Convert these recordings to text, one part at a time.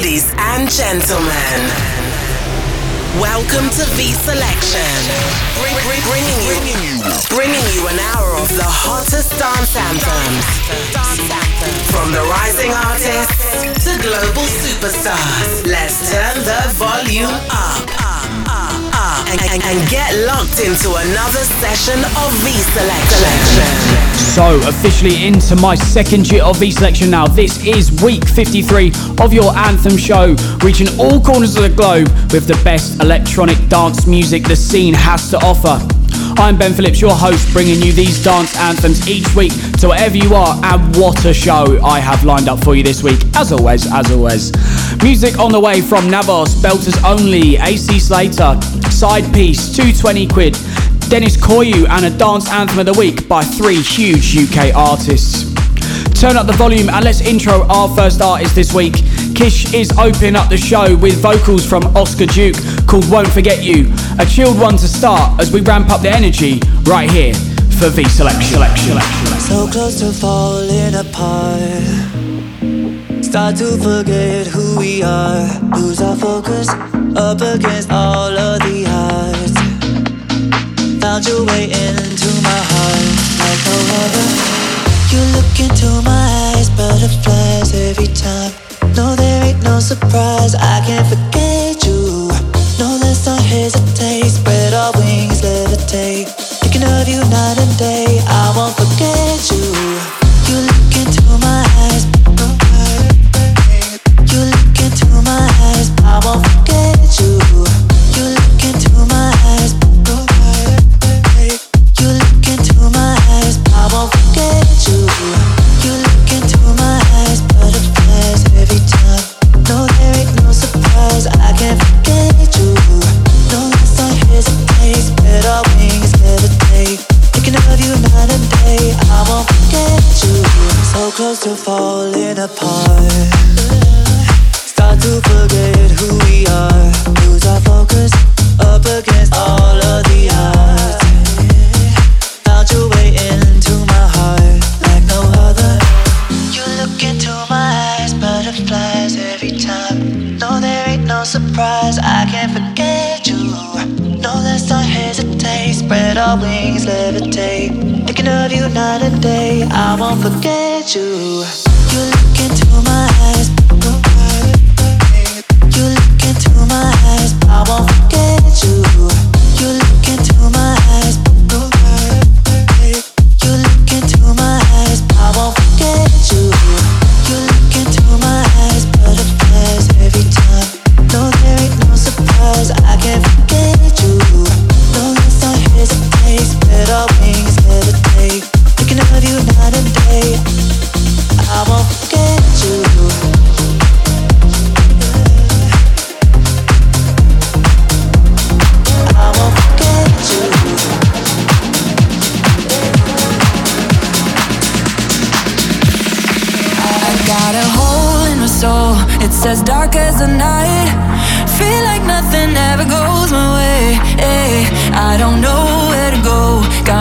Ladies and gentlemen, welcome to V Selection. Bring, bring, bringing, you, bringing you an hour of the hottest dance anthems. From the rising artists to global superstars. Let's turn the volume up and, and, and get locked into another session of V Selection. So, officially into my second year of V Selection now. This is week 53 of your Anthem show, reaching all corners of the globe with the best electronic dance music the scene has to offer. I'm Ben Phillips, your host, bringing you these dance anthems each week to wherever you are, and what a show I have lined up for you this week, as always, as always. Music on the way from Navos, Belters Only, AC Slater, Side Piece, 220 KID, Dennis Koyu, and a dance anthem of the week by three huge UK artists. Turn up the volume and let's intro our first artist this week. Kish is opening up the show with vocals from Oscar Duke called Won't Forget You. A chilled one to start as we ramp up the energy right here for V Selection. selection. So close to falling apart. Start to forget who we are. Lose our focus up against all of the odds. Found your way into my heart like no other. You look into my eyes, butterflies every time. No, there ain't no surprise. I can't forget you. No, let's not hesitate. Spread our wings, levitate. Thinking of you night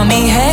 me hanging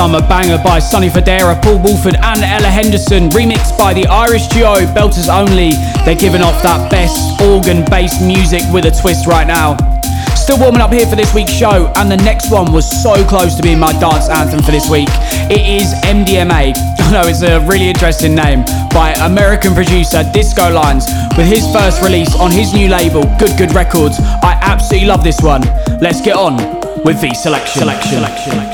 Summer banger by Sonny Fodera, Paul Woolford, and Ella Henderson, remixed by the Irish duo Belters Only. They're giving off that best organ based music with a twist right now. Still warming up here for this week's show, and the next one was so close to being my dance anthem for this week. It is MDMA. I know it's a really interesting name by American producer Disco Lines with his first release on his new label, Good Good Records. I absolutely love this one. Let's get on with the selection. selection. selection.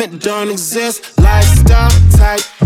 Limit don't exist. Lifestyle type.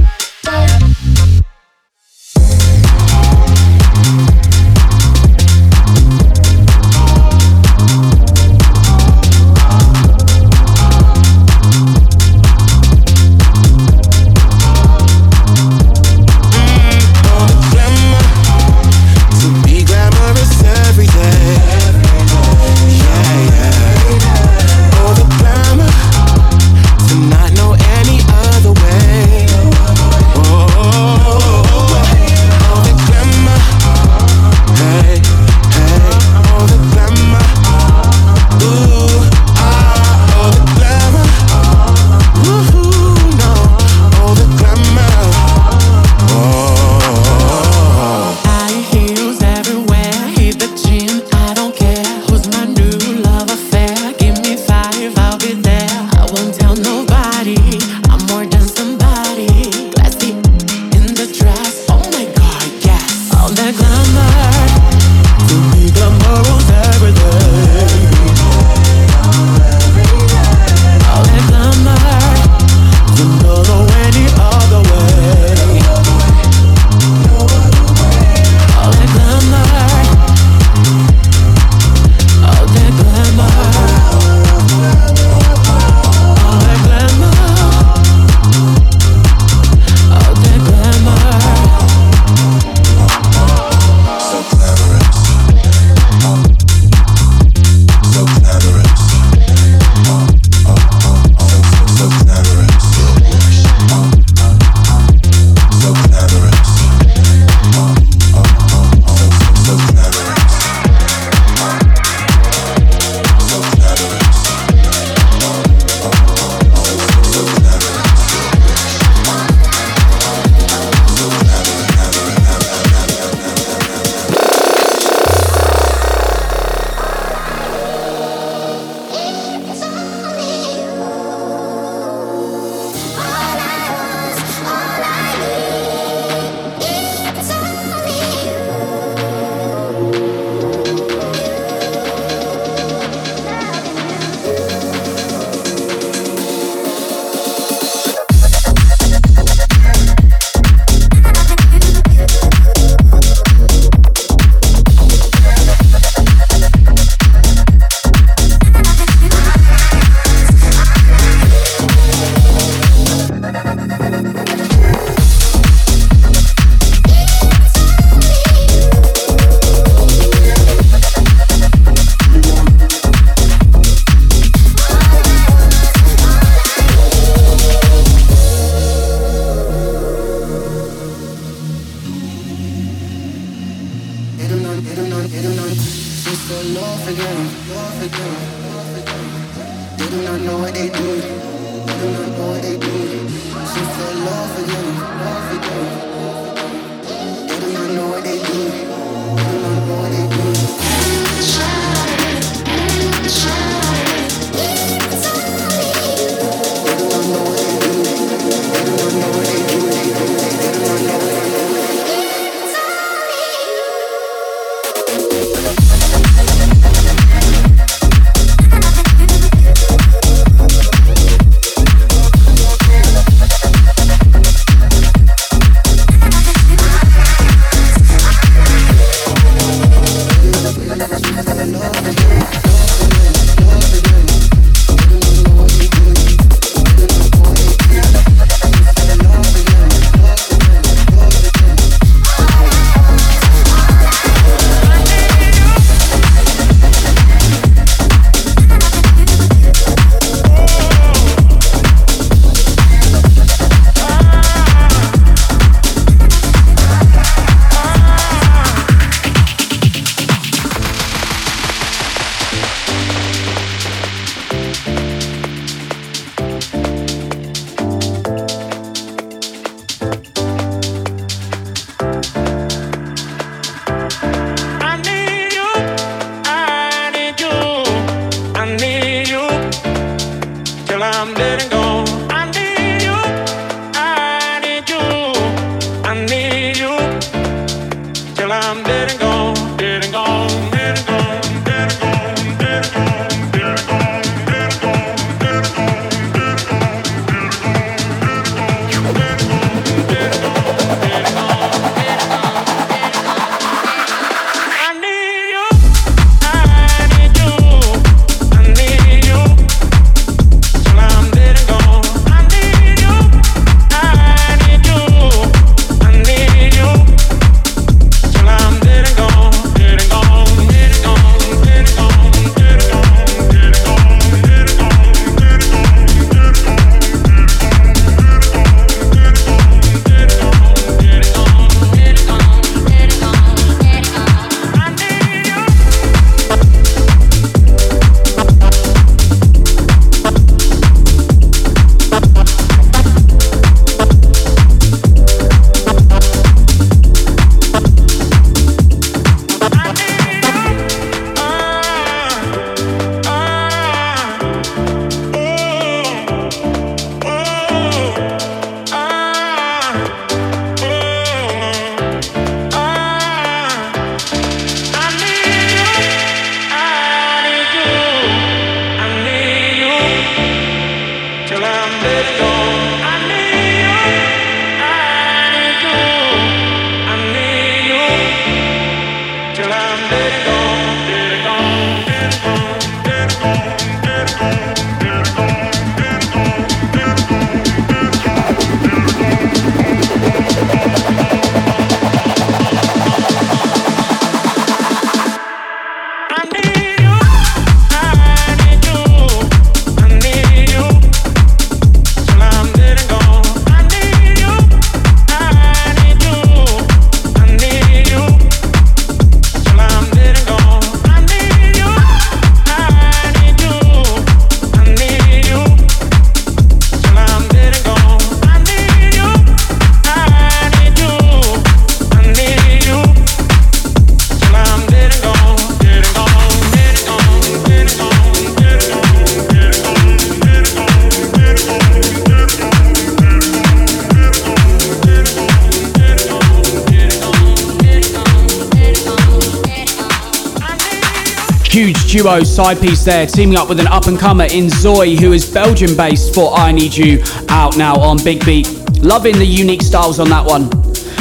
Duo side piece there, teaming up with an up and comer in Zoe, who is Belgian based for I Need You, out now on Big Beat. Loving the unique styles on that one.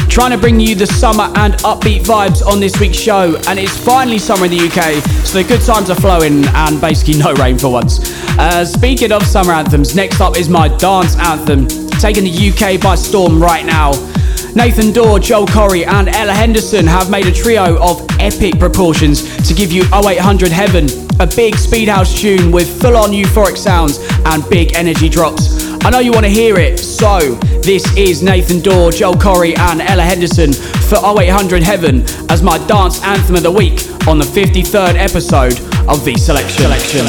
Trying to bring you the summer and upbeat vibes on this week's show, and it's finally summer in the UK, so the good times are flowing and basically no rain for once. Uh, speaking of summer anthems, next up is my dance anthem, taking the UK by storm right now. Nathan Dawe, Joel Corry, and Ella Henderson have made a trio of epic proportions to give you 0800 Heaven, a big speed house tune with full on euphoric sounds and big energy drops. I know you want to hear it, so this is Nathan Dawe, Joel Corry, and Ella Henderson for 0800 Heaven as my dance anthem of the week on the 53rd episode of V Selection. Selection.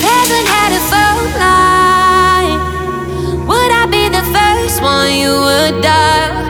Heaven had a phone line. Would I be the first one you would?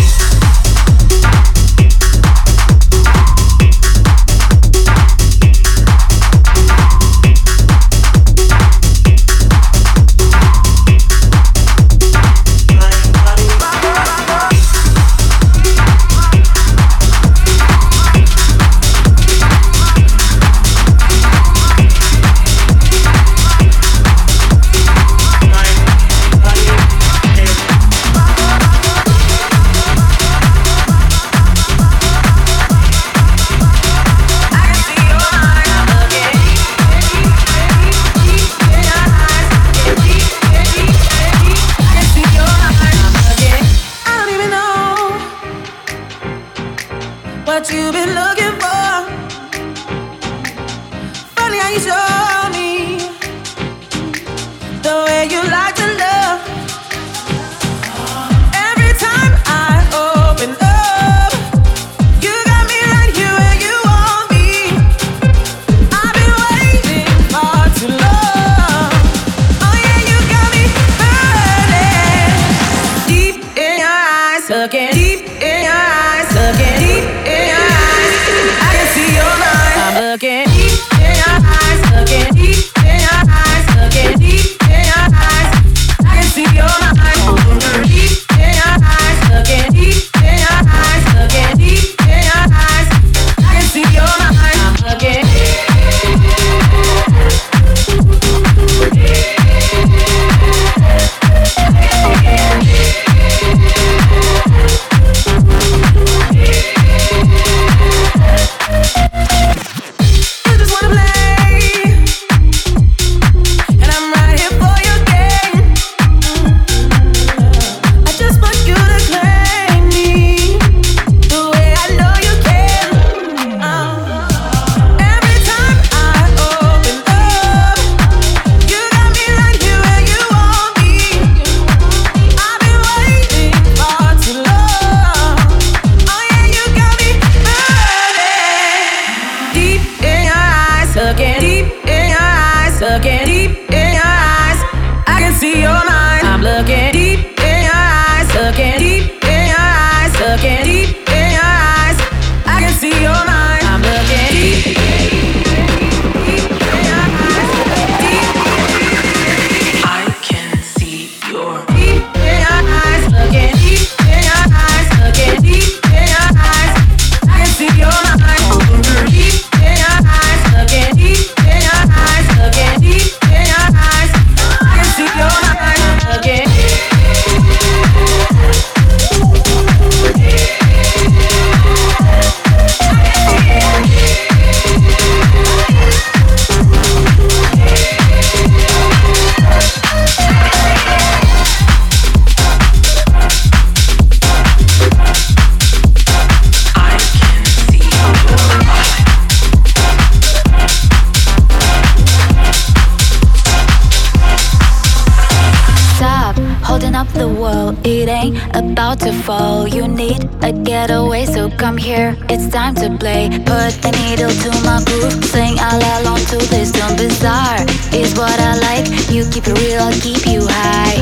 holding up the world, It ain't about to fall. You need a getaway, so come here. It's time to play. Put the needle to my groove. Sing all along to this dumb Bizarre is what I like. You keep it real, I'll keep you high.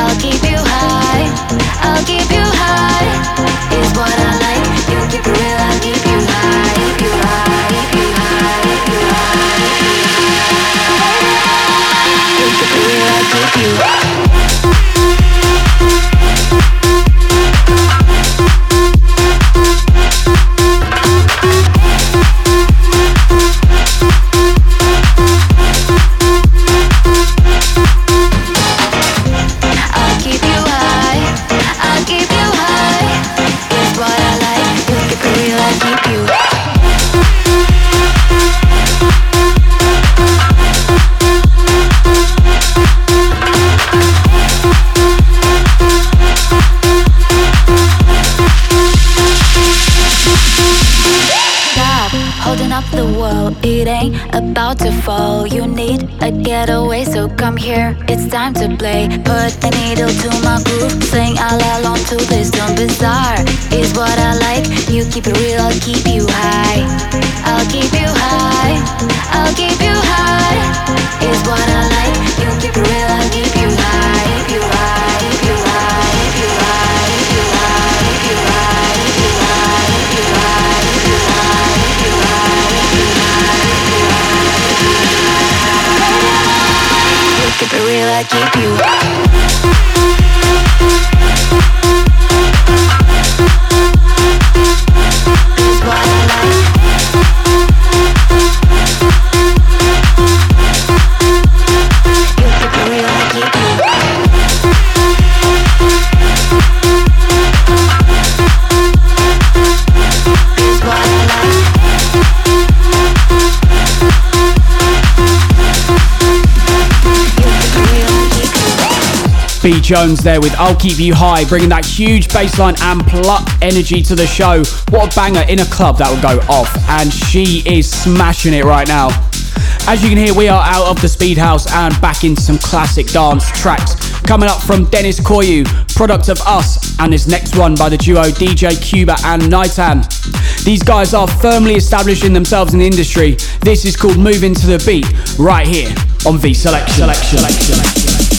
I'll keep you high. I'll keep you high. Is what I like. You keep it real, I'll keep you high. Keep you high. with you. way. Put the needle to my groove, sing all along to this. dumb bazaar. bizarre is what I like. You keep it real, I'll keep you high. Keep it real. I keep you. Jones there with I'll Keep You High, bringing that huge bassline and pluck energy to the show. What a banger in a club that will go off, and she is smashing it right now. As you can hear, we are out of the speed house and back in some classic dance tracks. Coming up from Dennis Koyu, Product of Us, and this next one by the duo DJ Kuba and Neitan. These guys are firmly establishing themselves in the industry. This is called Moving to the Beat, right here on V Selection. Selection. Selection. Selection.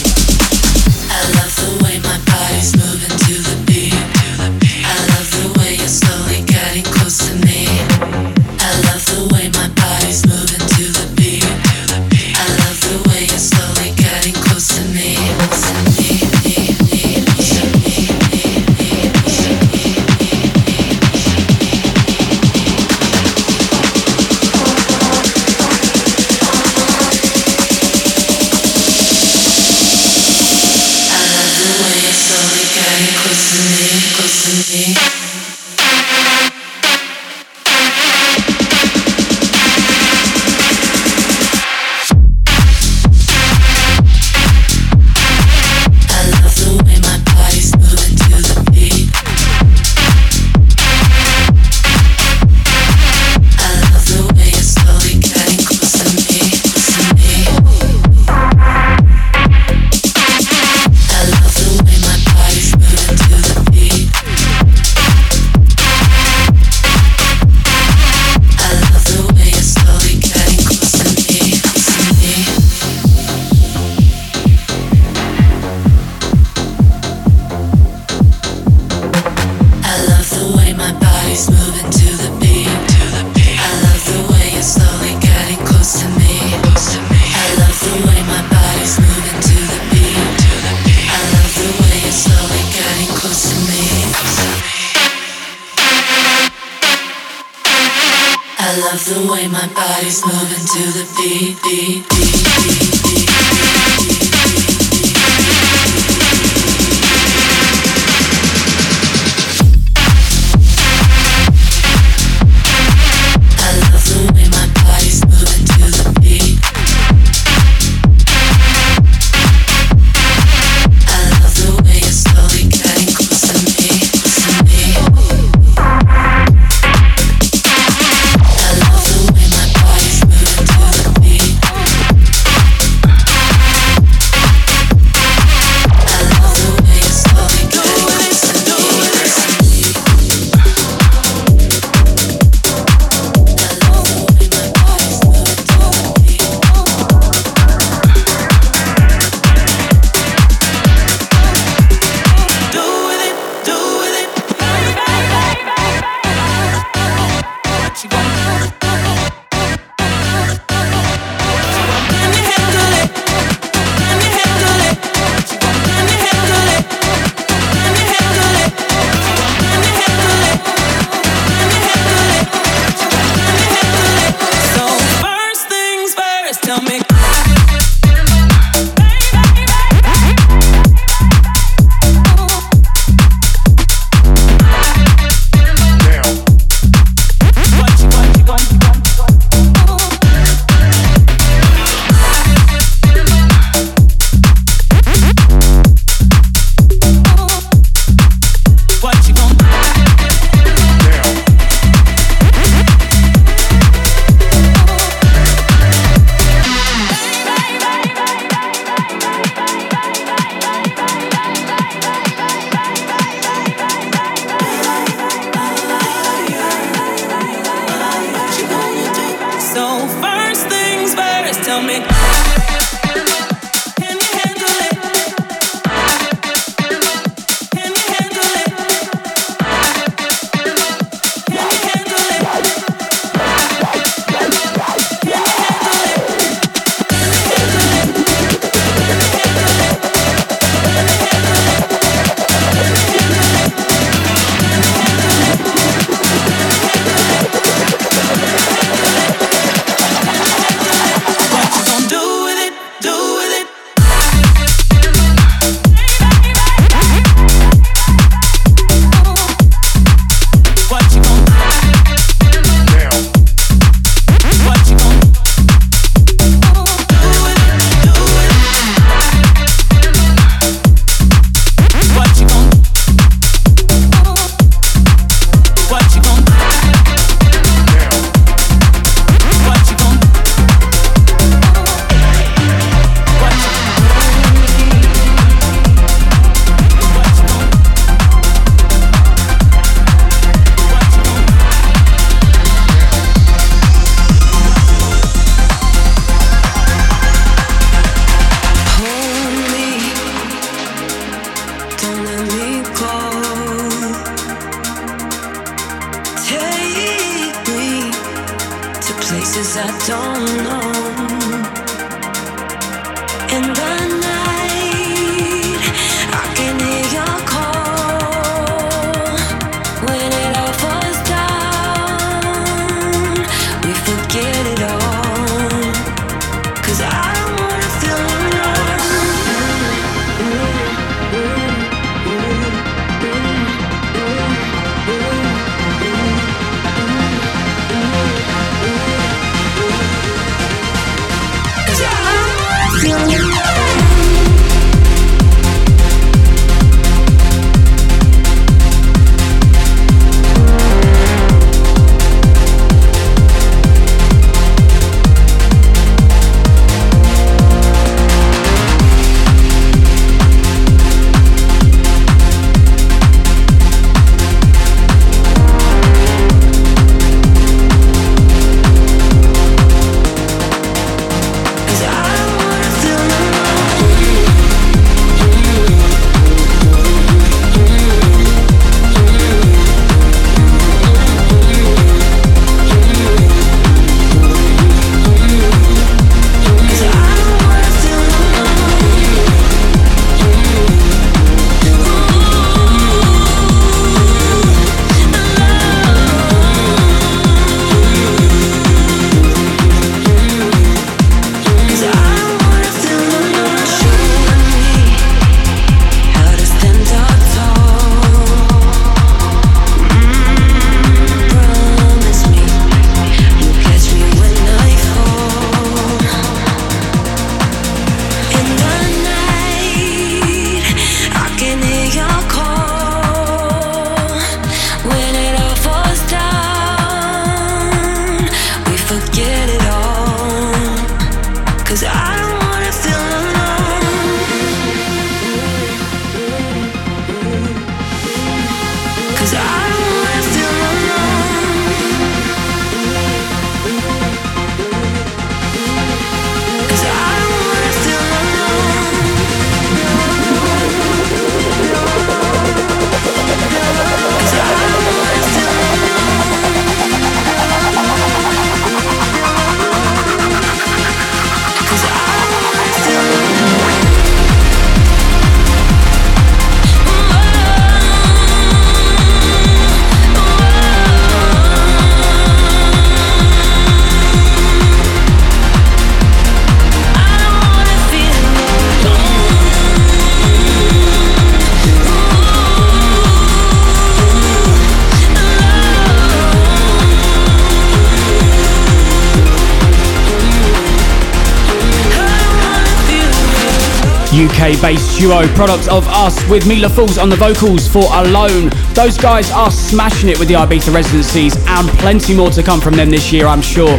UK based duo, product of us with Mila Fools on the vocals for Alone. Those guys are smashing it with the Ibiza residencies and plenty more to come from them this year, I'm sure.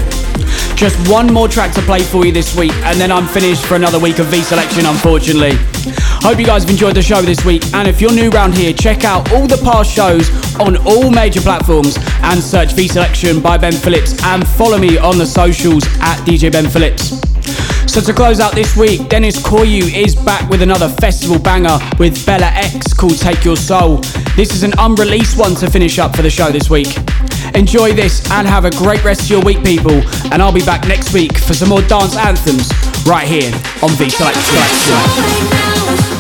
Just one more track to play for you this week, and then I'm finished for another week of V selection, unfortunately. Hope you guys have enjoyed the show this week, and if you're new around here, check out all the past shows on all major platforms and search V Selection by Ben Phillips and follow me on the socials at DJ Ben Phillips. So to close out this week, Dennis Koyu is back with another festival banger with Bella X called Take Your Soul. This is an unreleased one to finish up for the show this week. Enjoy this and have a great rest of your week, people. And I'll be back next week for some more dance anthems right here on V Selection.